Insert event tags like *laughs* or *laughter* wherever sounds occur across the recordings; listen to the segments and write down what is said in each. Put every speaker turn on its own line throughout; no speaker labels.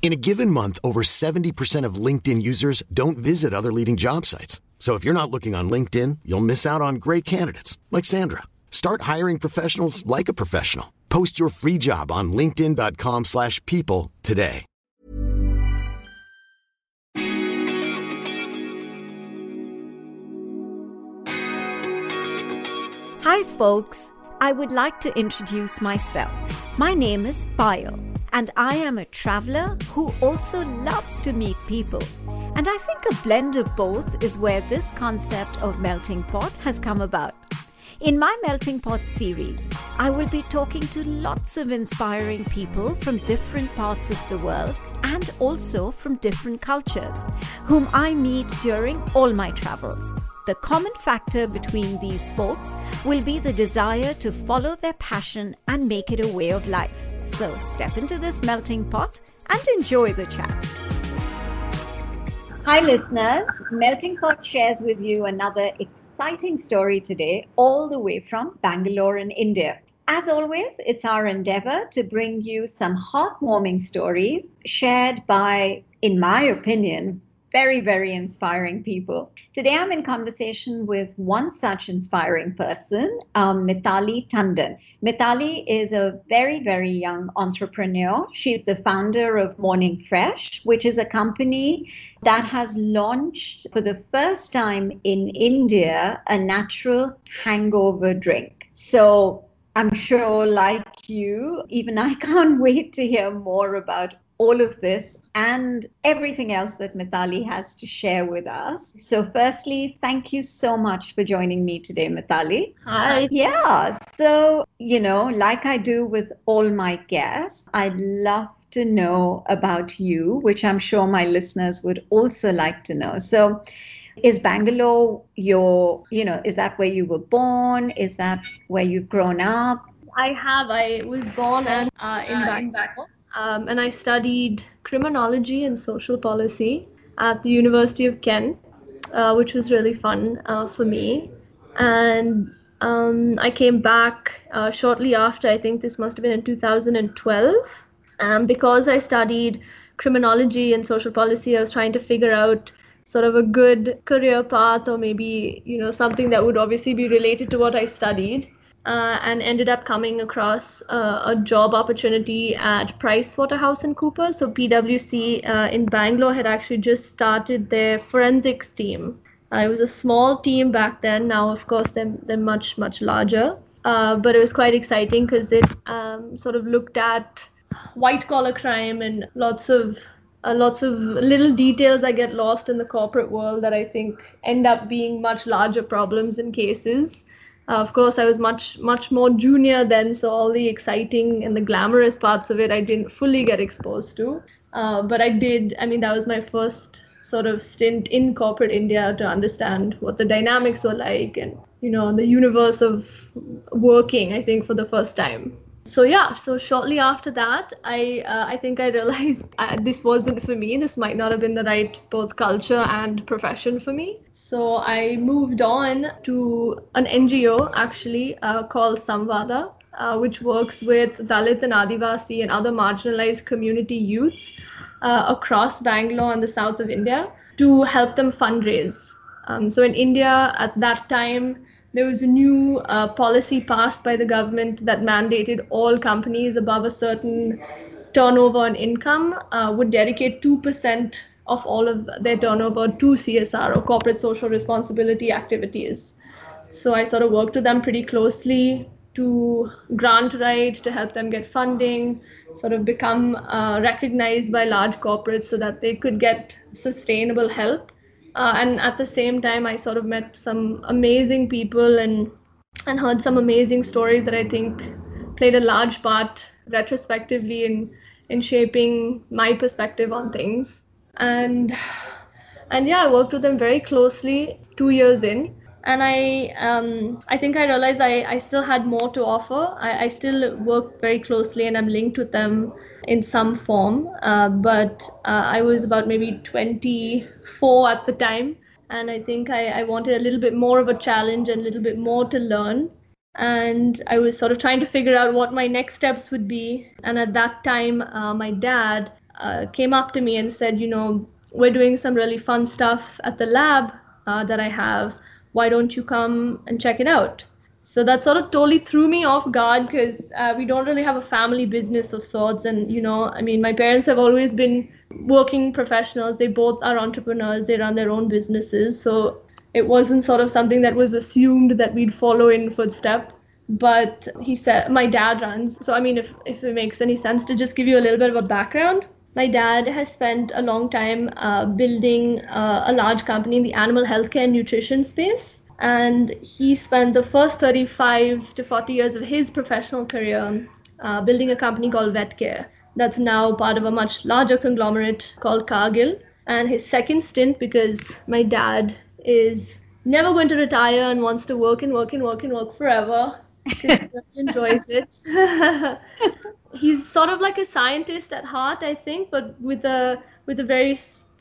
In a given month, over 70% of LinkedIn users don't visit other leading job sites. So if you're not looking on LinkedIn, you'll miss out on great candidates like Sandra. Start hiring professionals like a professional. Post your free job on linkedin.com/people today.
Hi, folks. I would like to introduce myself. My name is Payal, and I am a traveler who also loves to meet people. And I think a blend of both is where this concept of melting pot has come about. In my Melting Pot series, I will be talking to lots of inspiring people from different parts of the world and also from different cultures, whom I meet during all my travels. The common factor between these folks will be the desire to follow their passion and make it a way of life. So step into this melting pot and enjoy the chats. Hi, listeners. Melting Pot shares with you another exciting story today, all the way from Bangalore in India. As always, it's our endeavor to bring you some heartwarming stories shared by, in my opinion, very, very inspiring people. Today, I'm in conversation with one such inspiring person, um, Mithali Tandon. Mithali is a very, very young entrepreneur. She's the founder of Morning Fresh, which is a company that has launched for the first time in India a natural hangover drink. So, I'm sure, like you, even I *laughs* can't wait to hear more about all of this and everything else that Mithali has to share with us. So, firstly, thank you so much for joining me today, Mithali.
Hi.
Yeah. So, you know, like I do with all my guests, I'd love to know about you, which I'm sure my listeners would also like to know. So, is Bangalore your, you know, is that where you were born? Is that where you've grown up?
I have. I was born and, uh, in Bangalore um, and I studied criminology and social policy at the University of Kent, uh, which was really fun uh, for me. And um, I came back uh, shortly after, I think this must have been in 2012. Um, because I studied criminology and social policy, I was trying to figure out sort of a good career path or maybe, you know, something that would obviously be related to what I studied uh, and ended up coming across uh, a job opportunity at Price Waterhouse and Cooper. So PwC uh, in Bangalore had actually just started their forensics team. Uh, it was a small team back then. Now, of course, they're, they're much much larger. Uh, but it was quite exciting because it um, sort of looked at white collar crime and lots of uh, lots of little details that get lost in the corporate world that I think end up being much larger problems and cases. Uh, of course, I was much much more junior then, so all the exciting and the glamorous parts of it I didn't fully get exposed to. Uh, but I did. I mean, that was my first sort of stint in corporate India to understand what the dynamics were like and you know the universe of working. I think for the first time so yeah so shortly after that i uh, i think i realized *laughs* uh, this wasn't for me. This might not have been the right both culture and profession for me. So i moved on to an ngo actually uh, called samvada uh, which works with dalit and adivasi and other marginalized community youth uh, across bangalore and the south of india to help them fundraise. Um, so in india at that time there was a new uh, policy passed by the government that mandated all companies above a certain turnover and income uh, would dedicate 2% of all of their turnover to CSR or corporate social responsibility activities. So I sort of worked with them pretty closely to grant write, to help them get funding, sort of become uh, recognized by large corporates so that they could get sustainable help uh, and at the same time i sort of met some amazing people and and heard some amazing stories that i think played a large part retrospectively in in shaping my perspective on things. And and yeah, I worked with them very closely two years in. And I um, I think I realized I, I still had more to offer. I, I still work very closely and I'm linked with them in some form. Uh, but uh, I was about maybe 24 at the time. And I think I, I wanted a little bit more of a challenge and a little bit more to learn and I was sort of trying to figure out what my next steps would be. And at that time, uh, my dad uh, came up to me and said, You know, we're doing some really fun stuff at the lab uh, that I have. Why don't you come and check it out? So that sort of totally threw me off guard because uh, we don't really have a family business of sorts. And, you know, I mean, my parents have always been working professionals. They both are entrepreneurs, they run their own businesses. So it wasn't sort of something that was assumed that we'd follow in footsteps but he said my dad runs so i mean if if it makes any sense to just give you a little bit of a background my dad has spent a long time uh, building uh, a large company in the animal healthcare and nutrition space and he spent the first 35 to 40 years of his professional career uh, building a company called vetcare that's now part of a much larger conglomerate called cargill and his second stint because my dad is never going to retire and wants to work and work and work and work forever. he *laughs* enjoys it. *laughs* He's sort of like a scientist at heart, I think, but with a with a very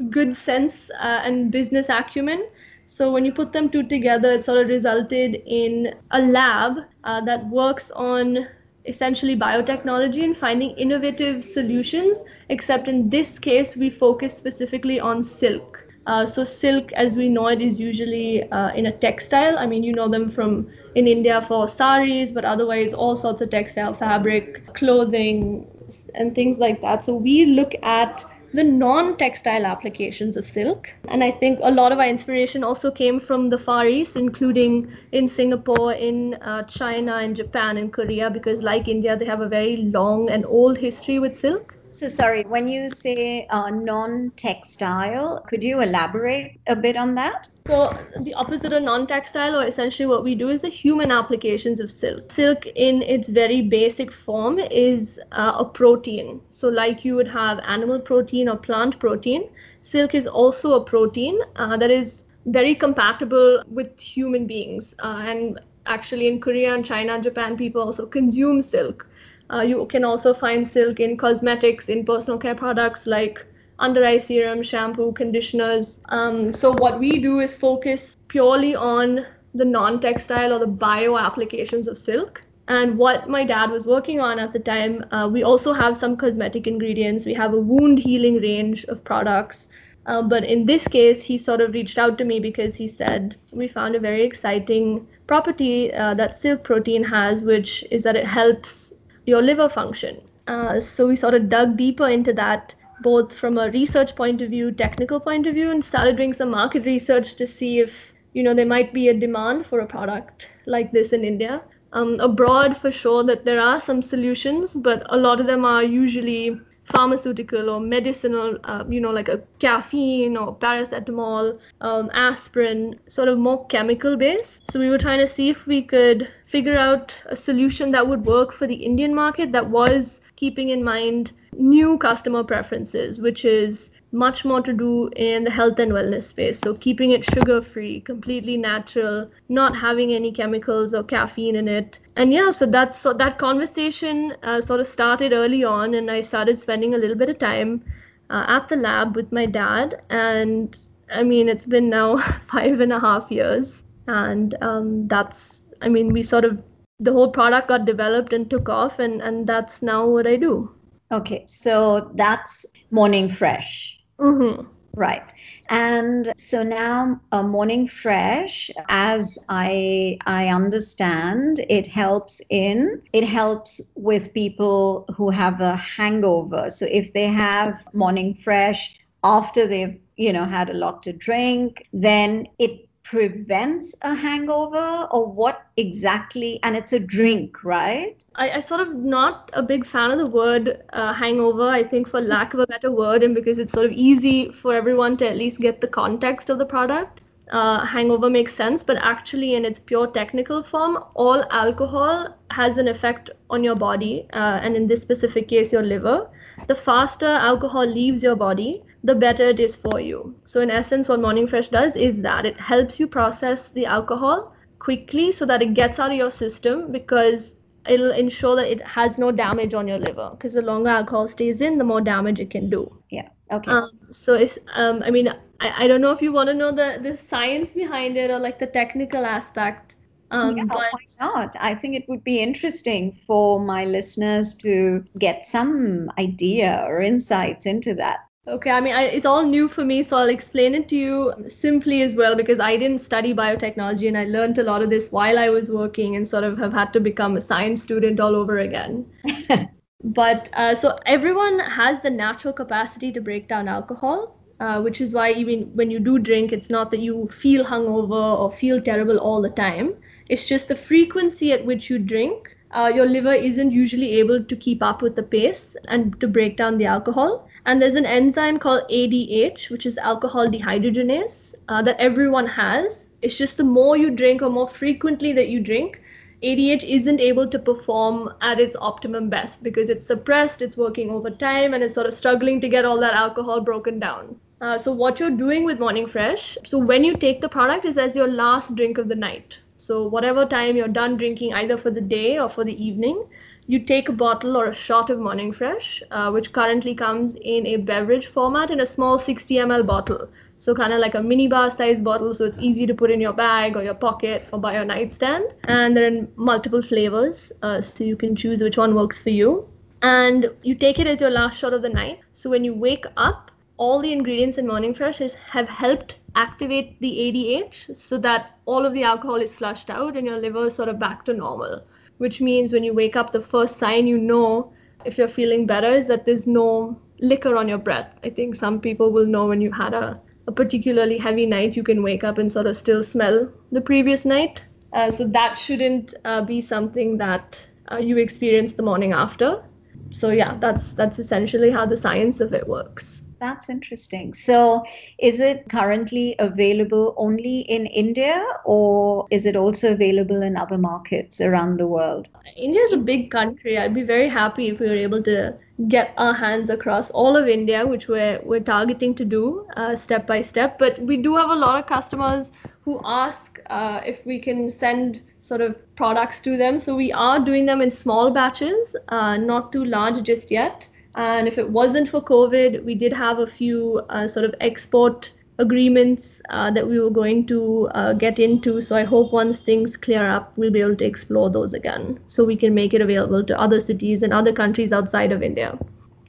good sense uh, and business acumen. So when you put them two together, it sort of resulted in a lab uh, that works on essentially biotechnology and finding innovative solutions. Except in this case, we focus specifically on silk. Uh, so silk, as we know it, is usually uh, in a textile. I mean, you know them from in India for saris, but otherwise all sorts of textile fabric, clothing, and things like that. So we look at the non-textile applications of silk and i think a lot of our inspiration also came from the far east including in singapore in uh, china and japan and korea because like india they have a very long and old history with silk
so sorry, when you say uh, non-textile, could you elaborate a bit on that?
So the opposite of non-textile, or essentially what we do is the human applications of silk. Silk, in its very basic form, is uh, a protein. So like you would have animal protein or plant protein, silk is also a protein uh, that is very compatible with human beings. Uh, and actually, in Korea and China and Japan, people also consume silk. Uh, you can also find silk in cosmetics, in personal care products like under eye serum, shampoo, conditioners. Um, so, what we do is focus purely on the non textile or the bio applications of silk. And what my dad was working on at the time, uh, we also have some cosmetic ingredients. We have a wound healing range of products. Uh, but in this case, he sort of reached out to me because he said, We found a very exciting property uh, that silk protein has, which is that it helps your liver function. Uh, so we sort of dug deeper into that, both from a research point of view, technical point of view, and started doing some market research to see if you know there might be a demand for a product like this in India. Um, abroad, for sure, that there are some solutions, but a lot of them are usually pharmaceutical or medicinal, uh, you know, like a caffeine or paracetamol, um, aspirin, sort of more chemical based. So we were trying to see if we could figure out a solution that would work for the Indian market that was keeping in mind new customer preferences, which is much more to do in the health and wellness space. So keeping it sugar free, completely natural, not having any chemicals or caffeine in it. And yeah, so that's so that conversation uh, sort of started early on, and I started spending a little bit of time uh, at the lab with my dad. And I mean, it's been now *laughs* five and a half years, and um, that's I mean, we sort of the whole product got developed and took off, and and that's now what I do.
Okay, so that's Morning Fresh.
Mm-hmm.
Right. And so now uh, Morning Fresh, as I I understand, it helps in it helps with people who have a hangover. So if they have Morning Fresh after they've you know had a lot to drink, then it prevents a hangover or what exactly and it's a drink right?
I, I sort of not a big fan of the word uh, hangover. I think for lack of a better word and because it's sort of easy for everyone to at least get the context of the product uh, hangover makes sense. But actually in its pure technical form all alcohol has an effect on your body uh, and in this specific case your liver. The faster alcohol leaves your body, the better it is for you. So, in essence, what Morning Fresh does is that it helps you process the alcohol quickly so that it gets out of your system because it'll ensure that it has no damage on your liver because the longer alcohol stays in the more damage it can do
yeah okay
um, so it's um, i mean I, I don't know if you want to know the the science behind it or like the technical aspect
um, yeah, but why not? I think it would be interesting for my listeners to get some idea or insights into that.
Okay, I mean, I, it's all new for me, so I'll explain it to you simply as well because I didn't study biotechnology and I learned a lot of this while I was working and sort of have had to become a science student all over again. *laughs* but uh, so everyone has the natural capacity to break down alcohol, uh, which is why even when you do drink, it's not that you feel hungover or feel terrible all the time. It's just the frequency at which you drink. Uh, your liver isn't usually able to keep up with the pace and to break down the alcohol. And there's an enzyme called ADH, which is alcohol dehydrogenase, uh, that everyone has. It's just the more you drink or more frequently that you drink, ADH isn't able to perform at its optimum best because it's suppressed, it's working overtime, and it's sort of struggling to get all that alcohol broken down. Uh, so, what you're doing with Morning Fresh, so when you take the product, is as your last drink of the night. So, whatever time you're done drinking, either for the day or for the evening, you take a bottle or a shot of Morning Fresh, uh, which currently comes in a beverage format in a small 60 ml bottle. So kind of like a minibar size bottle, so it's easy to put in your bag or your pocket or by your nightstand. And there are multiple flavors, uh, so you can choose which one works for you. And you take it as your last shot of the night. So when you wake up, all the ingredients in Morning Fresh have helped activate the ADH so that all of the alcohol is flushed out and your liver is sort of back to normal which means when you wake up, the first sign you know if you're feeling better is that there's no liquor on your breath. I think some people will know when you had a, a particularly heavy night, you can wake up and sort of still smell the previous night. Uh, so that shouldn't uh, be something that uh, you experience the morning after. So yeah, that's that's essentially how the science of it works.
That's interesting. So, is it currently available only in India or is it also available in other markets around the world?
India is a big country. I'd be very happy if we were able to get our hands across all of India, which we're, we're targeting to do uh, step by step. But we do have a lot of customers who ask uh, if we can send sort of products to them. So, we are doing them in small batches, uh, not too large just yet. And if it wasn't for COVID, we did have a few uh, sort of export agreements uh, that we were going to uh, get into. So I hope once things clear up, we'll be able to explore those again so we can make it available to other cities and other countries outside of India.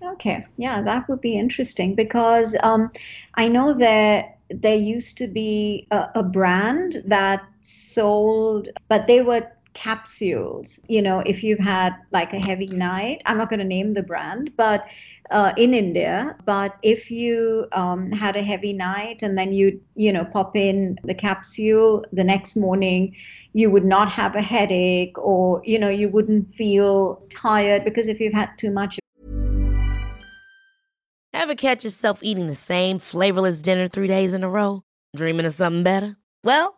Okay, yeah, that would be interesting because um, I know that there used to be a, a brand that sold, but they were capsules. You know, if you've had like a heavy night, I'm not going to name the brand, but uh, in India. But if you um, had a heavy night and then you, you know, pop in the capsule the next morning, you would not have a headache or, you know, you wouldn't feel tired because if you've had too much.
Ever catch yourself eating the same flavorless dinner three days in a row? Dreaming of something better? Well,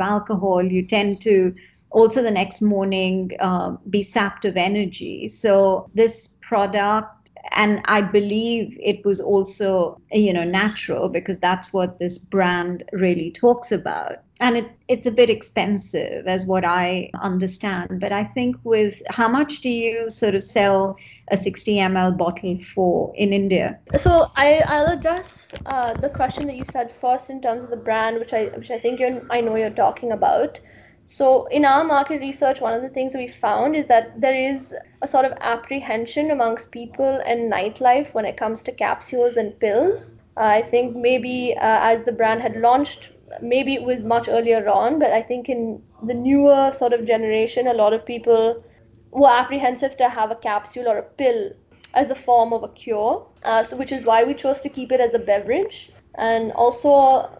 alcohol, you tend to also the next morning uh, be sapped of energy. So this product, and I believe it was also you know natural because that's what this brand really talks about. And it, it's a bit expensive as what i understand but i think with how much do you sort of sell a 60 ml bottle for in india
so I, i'll address uh, the question that you said first in terms of the brand which i which i think you i know you're talking about so, in our market research, one of the things that we found is that there is a sort of apprehension amongst people and nightlife when it comes to capsules and pills. Uh, I think maybe uh, as the brand had launched, maybe it was much earlier on, but I think in the newer sort of generation, a lot of people were apprehensive to have a capsule or a pill as a form of a cure, uh, so which is why we chose to keep it as a beverage. And also,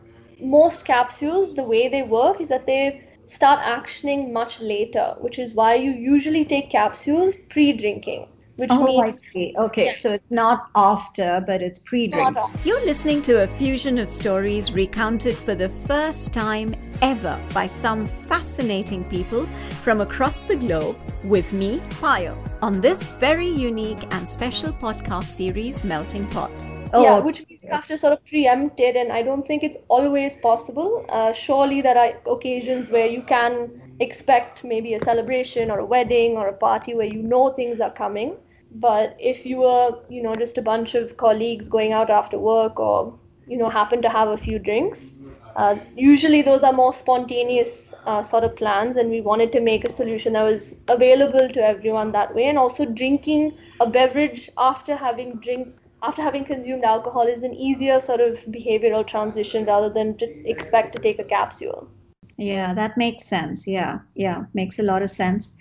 most capsules, the way they work is that they start actioning much later, which is why you usually take capsules pre drinking. Which
oh,
means,
I see. Okay, yeah. so it's not after, but it's pre drink. You're listening to a fusion of stories recounted for the first time ever by some fascinating people from across the globe with me, Payal, on this very unique and special podcast series, Melting Pot.
Oh, yeah, which means you have to sort of preempt it, and I don't think it's always possible. Uh, surely there are occasions where you can expect maybe a celebration or a wedding or a party where you know things are coming. But if you were, you know, just a bunch of colleagues going out after work or, you know, happen to have a few drinks, uh, usually those are more spontaneous uh, sort of plans, and we wanted to make a solution that was available to everyone that way. And also, drinking a beverage after having drink after having consumed alcohol is an easier sort of behavioral transition rather than to expect to take a capsule.
Yeah, that makes sense. Yeah, yeah, makes a lot of sense.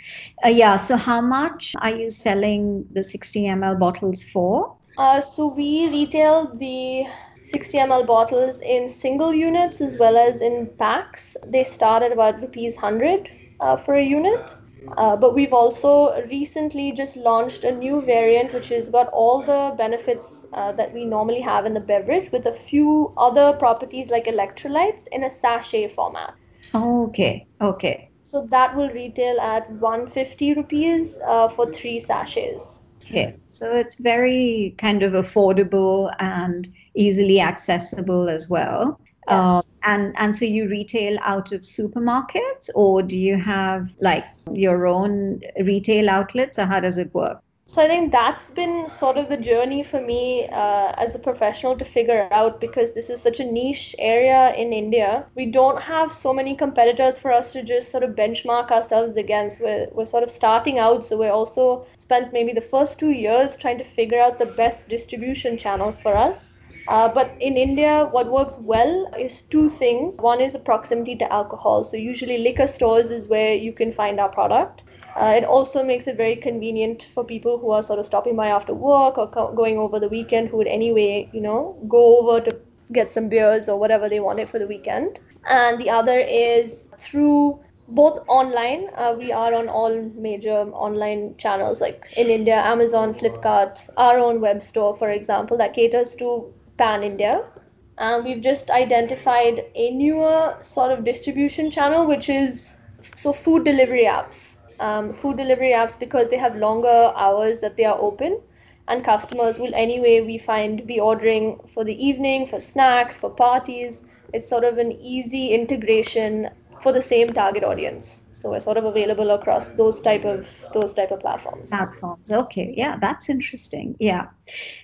Uh, yeah, so how much are you selling the 60 ml bottles for?
Uh, so we retail the 60 ml bottles in single units as well as in packs. They start at about rupees 100 uh, for a unit. Uh, but we've also recently just launched a new variant which has got all the benefits uh, that we normally have in the beverage with a few other properties like electrolytes in a sachet format.
Oh, okay, okay.
So that will retail at 150 rupees uh, for three sachets.
Okay, so it's very kind of affordable and easily accessible as well. Yes. Um, and and so you retail out of supermarkets or do you have like your own retail outlets or how does it work
so i think that's been sort of the journey for me uh, as a professional to figure out because this is such a niche area in india we don't have so many competitors for us to just sort of benchmark ourselves against we're, we're sort of starting out so we're also spent maybe the first two years trying to figure out the best distribution channels for us uh, but in India, what works well is two things. One is the proximity to alcohol. So, usually, liquor stores is where you can find our product. Uh, it also makes it very convenient for people who are sort of stopping by after work or co- going over the weekend who would anyway, you know, go over to get some beers or whatever they wanted for the weekend. And the other is through both online. Uh, we are on all major online channels like in India, Amazon, Flipkart, our own web store, for example, that caters to pan India. And we've just identified a newer sort of distribution channel, which is so food delivery apps. Um, food delivery apps because they have longer hours that they are open, and customers will anyway we find be ordering for the evening, for snacks, for parties. It's sort of an easy integration for the same target audience. So we're sort of available across those type of those type of platforms.
Platforms. Okay. Yeah that's interesting. Yeah.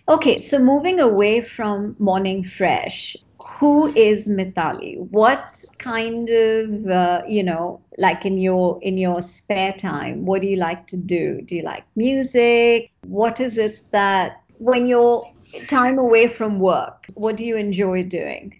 Okay. So moving away from morning fresh who is Mithali? What kind of uh, you know, like in your in your spare time, what do you like to do? Do you like music? What is it that when you're time away from work, what do you enjoy doing?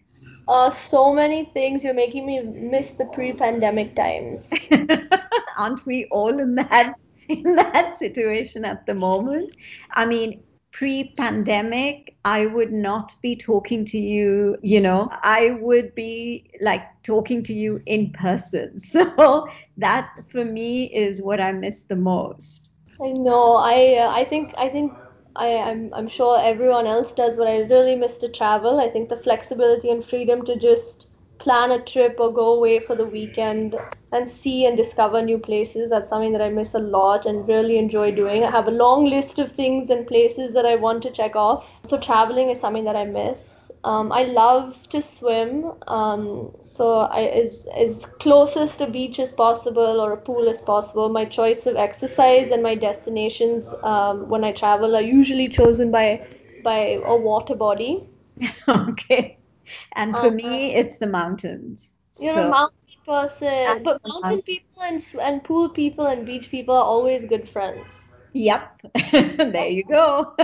Uh, so many things. You're making me miss the pre-pandemic times. *laughs*
Aren't we all in that in that situation at the moment? I mean, pre-pandemic, I would not be talking to you. You know, I would be like talking to you in person. *laughs* So that for me is what I miss the most.
I know. I uh, I think I think I, I'm, I'm sure everyone else does, but I really miss to travel. I think the flexibility and freedom to just plan a trip or go away for the weekend and see and discover new places, that's something that I miss a lot and really enjoy doing. I have a long list of things and places that I want to check off. So traveling is something that I miss. Um, I love to swim, um, so I as as closest to beach as possible or a pool as possible. My choice of exercise and my destinations um, when I travel are usually chosen by by a water body. *laughs*
okay, and for me, uh-huh. it's the mountains.
You're so. a mountain person, but mountain people and and pool people and beach people are always good friends.
Yep, *laughs* there you go.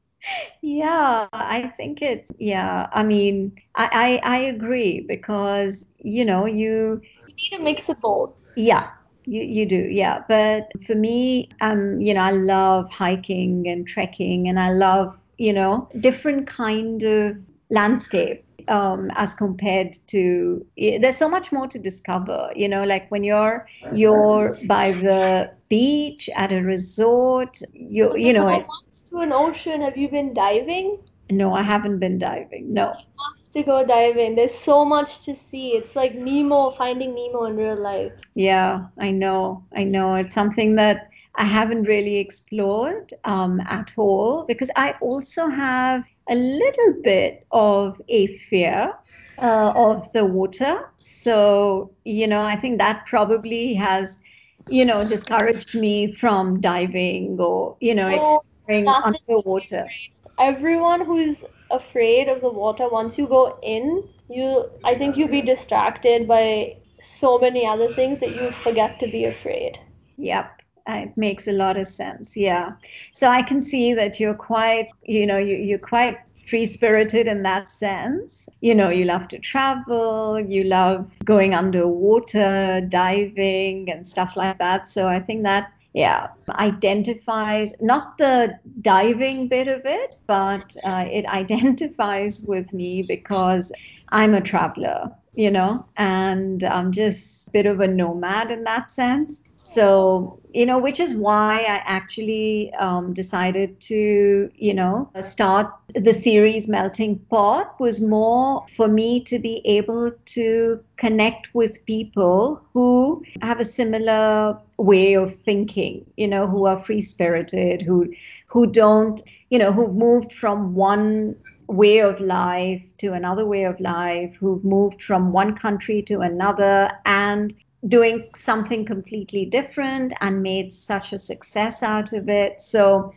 *laughs* yeah, I think it's yeah. I mean, I, I I agree because you know you
you need a mix of both.
Yeah, you, you do, yeah. But for me, um, you know, I love hiking and trekking and I love, you know, different kind of landscape um, as compared to there's so much more to discover you know like when you're you're by the beach at a resort you you know
so to an ocean? Have you been diving?
No i haven't been diving no.
You have to go diving. There's so much to see. It's like nemo finding nemo in real life.
Yeah i know i know. It's something that I haven't really explored um, at all because I also have a little bit of a fear uh, of the water. So, you know, I think that probably has, you know, discouraged me from diving or, you know, oh, exploring underwater.
Everyone who's afraid of the water, once you go in, you, I think you'll be distracted by so many other things that you forget to be afraid.
Yep it makes a lot of sense yeah. So i can see that you're quite you know you, you're quite free spirited in that sense. You know you love to travel you love going underwater diving and stuff like that. So i think that yeah identifies not the diving bit of it but uh, it *laughs* identifies with me because i'm a traveler you know and i'm just a bit of a nomad in that sense. So you know which is why i actually um, decided to you know start the series melting pot was more for me to be able to connect with people who have a similar way of thinking you know who are free spirited who who don't you know who've moved from one way of life to another way of life who've moved from one country to another and doing something completely different and made such a success out of it. So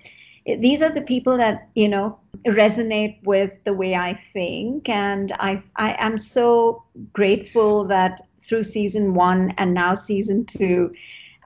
these are the people that you know resonate with the way I think, and I I am so grateful that through season one and now season two.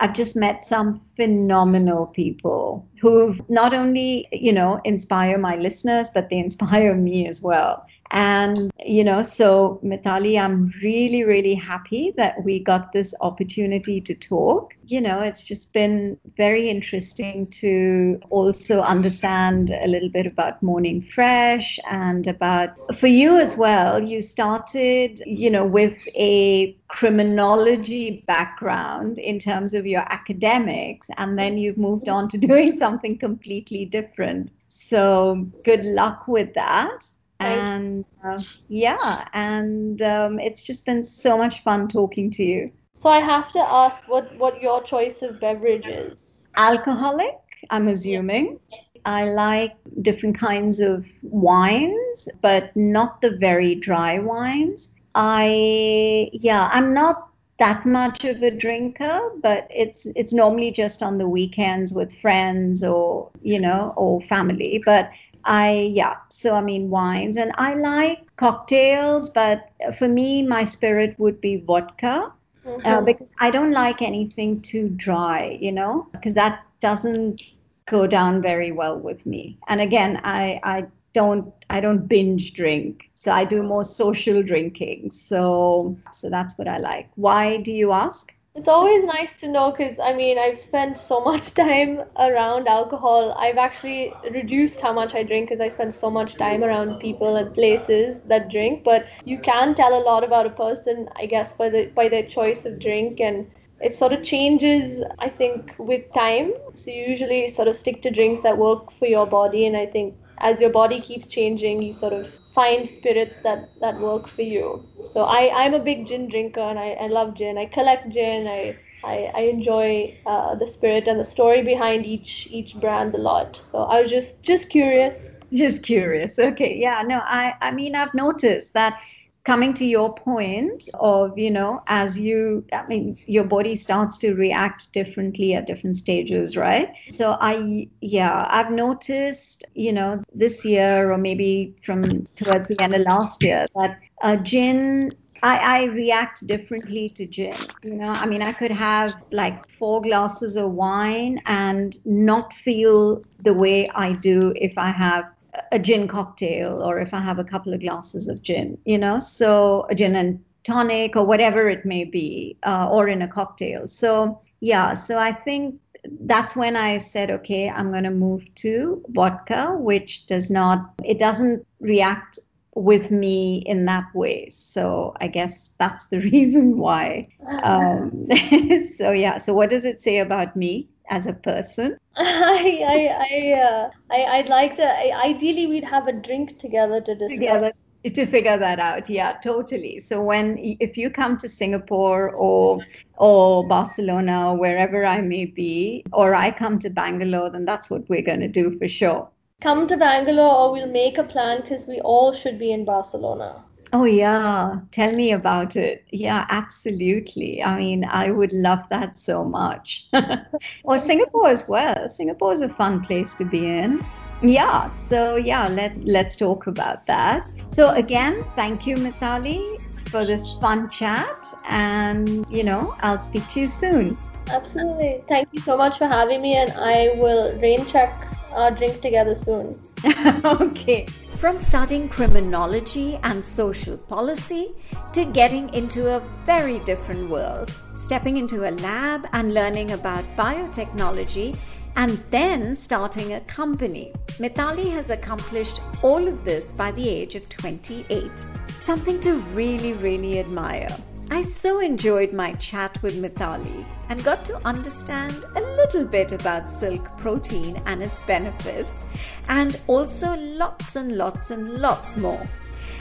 I've just met some phenomenal people who not only, you know, inspire my listeners, but they inspire me as well. And, you know, so Mithali, I'm really, really happy that we got this opportunity to talk. You know, it's just been very interesting to also understand a little bit about Morning Fresh and about, for you as well, you started, you know, with a criminology background in terms of your academics, and then you've moved on to *laughs* doing something completely different. So good luck with that and uh, yeah and um, it's just been so much fun talking to you.
So i have to ask what what your choice of beverage is.
Alcoholic i'm assuming. I like different kinds of wines but not the very dry wines. I yeah i'm not that much of a drinker but it's it's normally just on the weekends with friends or you know or family. But I, yeah, so I mean, wines, and I like cocktails, but for me, my spirit would be vodka. Uh, mm-hmm. Uh, because I don't like anything too dry, you know, because that doesn't go down very well with me. And again, I, I don't I don't binge drink. So I do more social drinking. So so that's what I like. Why do you ask?
It's always nice to know because I mean, I've spent so *laughs* much time around alcohol. I've actually reduced how much I drink because I spend so much time around people and places that drink. But you can tell a lot about a person, I guess, by the by their choice of drink and it sort of changes i think with time so you usually sort of stick to drinks that work for your body and i think as your body keeps changing you sort of find spirits that that work for you so i i'm a big gin drinker and i, I love gin i collect gin i I, I enjoy uh, the spirit and the story behind each each brand a lot. So I was just just curious.
just curious. Okay, yeah, no, I I mean I've noticed that coming to your point of you know as you i mean your body starts to react differently at different stages right so i yeah i've noticed you know this year or maybe from towards the end of last year that uh, gin I, I react differently to gin. You know, I mean, I could have like four glasses of wine and not feel the way I do if I have a gin cocktail or if I have a couple of glasses of gin, you know, so a gin and tonic or whatever it may be, uh, or in a cocktail. So, yeah, so I think that's when I said, okay, I'm going to move to vodka, which does not, it doesn't react with me in that way. So I guess that's the *laughs* reason why. Um, *laughs* so, yeah, so what does it say about me? As a person? *laughs*
I I I, uh, I I'd like to. I, ideally, we'd have a drink together to discuss. Together
to figure that out yeah totally so when if you come to singapore or or barcelona or wherever i may be or i come to bangalore then that's what we're going to do for sure
come to bangalore or we'll make a plan because we all should be in barcelona
Oh, yeah. Tell me about it. Yeah, absolutely. I mean, I would love that so much. *laughs* or Singapore as well. Singapore is a fun place to be in. Yeah, so yeah, let, let's talk about that. So, again, thank you, Mithali, for this fun chat. And, you know, I'll speak to you soon.
Absolutely. Thank you so much for having me, and I will rain check our drink together soon. *laughs*
okay. From studying criminology and social policy to getting into a very different world, stepping into a lab and learning about biotechnology, and then starting a company. Mithali has accomplished all of this by the age of 28. Something to really, really admire. I so enjoyed my chat with Mithali and got to understand a little bit about silk protein and its benefits, and also lots and lots and lots more.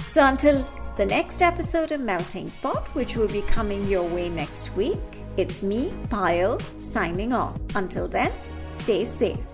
So, until the next episode of Melting Pot, which will be coming your way next week, it's me, Payal, signing off. Until then, stay safe.